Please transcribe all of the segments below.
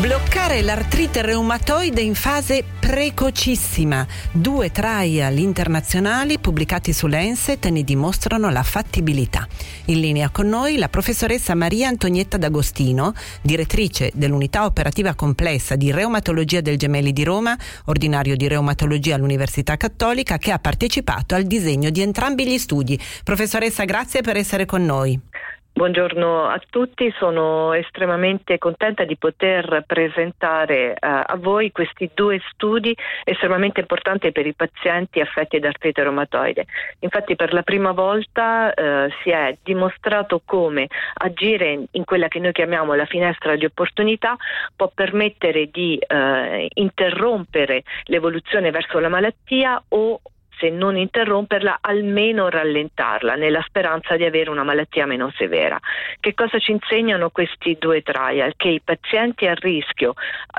Bloccare l'artrite reumatoide in fase precocissima. Due trial internazionali pubblicati su Lancet ne dimostrano la fattibilità. In linea con noi la professoressa Maria Antonietta D'Agostino, direttrice dell'unità operativa complessa di reumatologia del Gemelli di Roma, ordinario di reumatologia all'Università Cattolica, che ha partecipato al disegno di entrambi gli studi. Professoressa, grazie per essere con noi. Buongiorno a tutti, sono estremamente contenta di poter presentare uh, a voi questi due studi estremamente importanti per i pazienti affetti da artrite reumatoide. Infatti per la prima volta uh, si è dimostrato come agire in quella che noi chiamiamo la finestra di opportunità può permettere di uh, interrompere l'evoluzione verso la malattia o se non interromperla, almeno rallentarla, nella speranza di avere una malattia meno severa. Che cosa ci insegnano questi due trial? Che i pazienti a rischio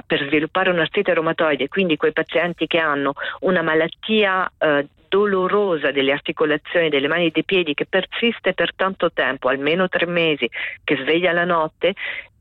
per sviluppare un'artrite reumatoide, quindi quei pazienti che hanno una malattia eh, dolorosa delle articolazioni delle mani e dei piedi che persiste per tanto tempo, almeno tre mesi, che sveglia la notte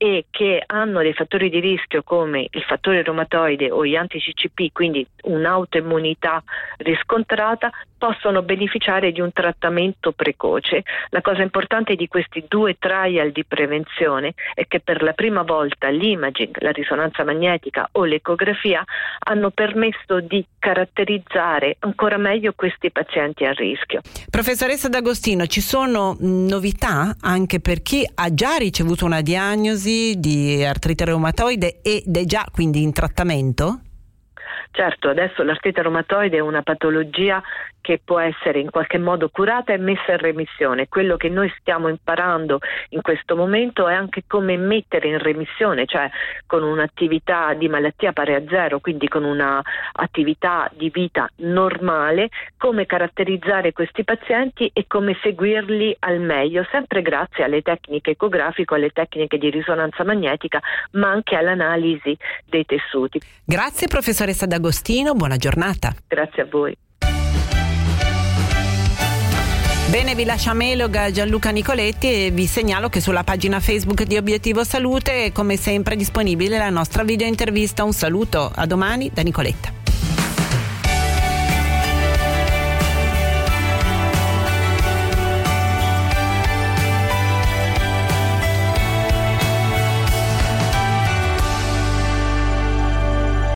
e che hanno dei fattori di rischio come il fattore reumatoide o gli anti-CCP, quindi un'autoimmunità riscontrata, possono beneficiare di un trattamento precoce. La cosa importante di questi due trial di prevenzione è che per la prima volta l'imaging, la risonanza magnetica o l'ecografia hanno permesso di caratterizzare ancora meglio questi pazienti a rischio. Professoressa D'Agostino, ci sono novità anche per chi ha già ricevuto una diagnosi di artrite reumatoide ed è già quindi in trattamento? Certo, adesso l'artrite reumatoide è una patologia che può essere in qualche modo curata e messa in remissione. Quello che noi stiamo imparando in questo momento è anche come mettere in remissione, cioè con un'attività di malattia pari a zero, quindi con un'attività di vita normale, come caratterizzare questi pazienti e come seguirli al meglio, sempre grazie alle tecniche ecografiche, alle tecniche di risonanza magnetica, ma anche all'analisi dei tessuti. Grazie professoressa D'Agostino, buona giornata. Grazie a voi. Bene, vi lascia Meloga Gianluca Nicoletti e vi segnalo che sulla pagina Facebook di Obiettivo Salute è come sempre disponibile la nostra video intervista. Un saluto, a domani da Nicoletta.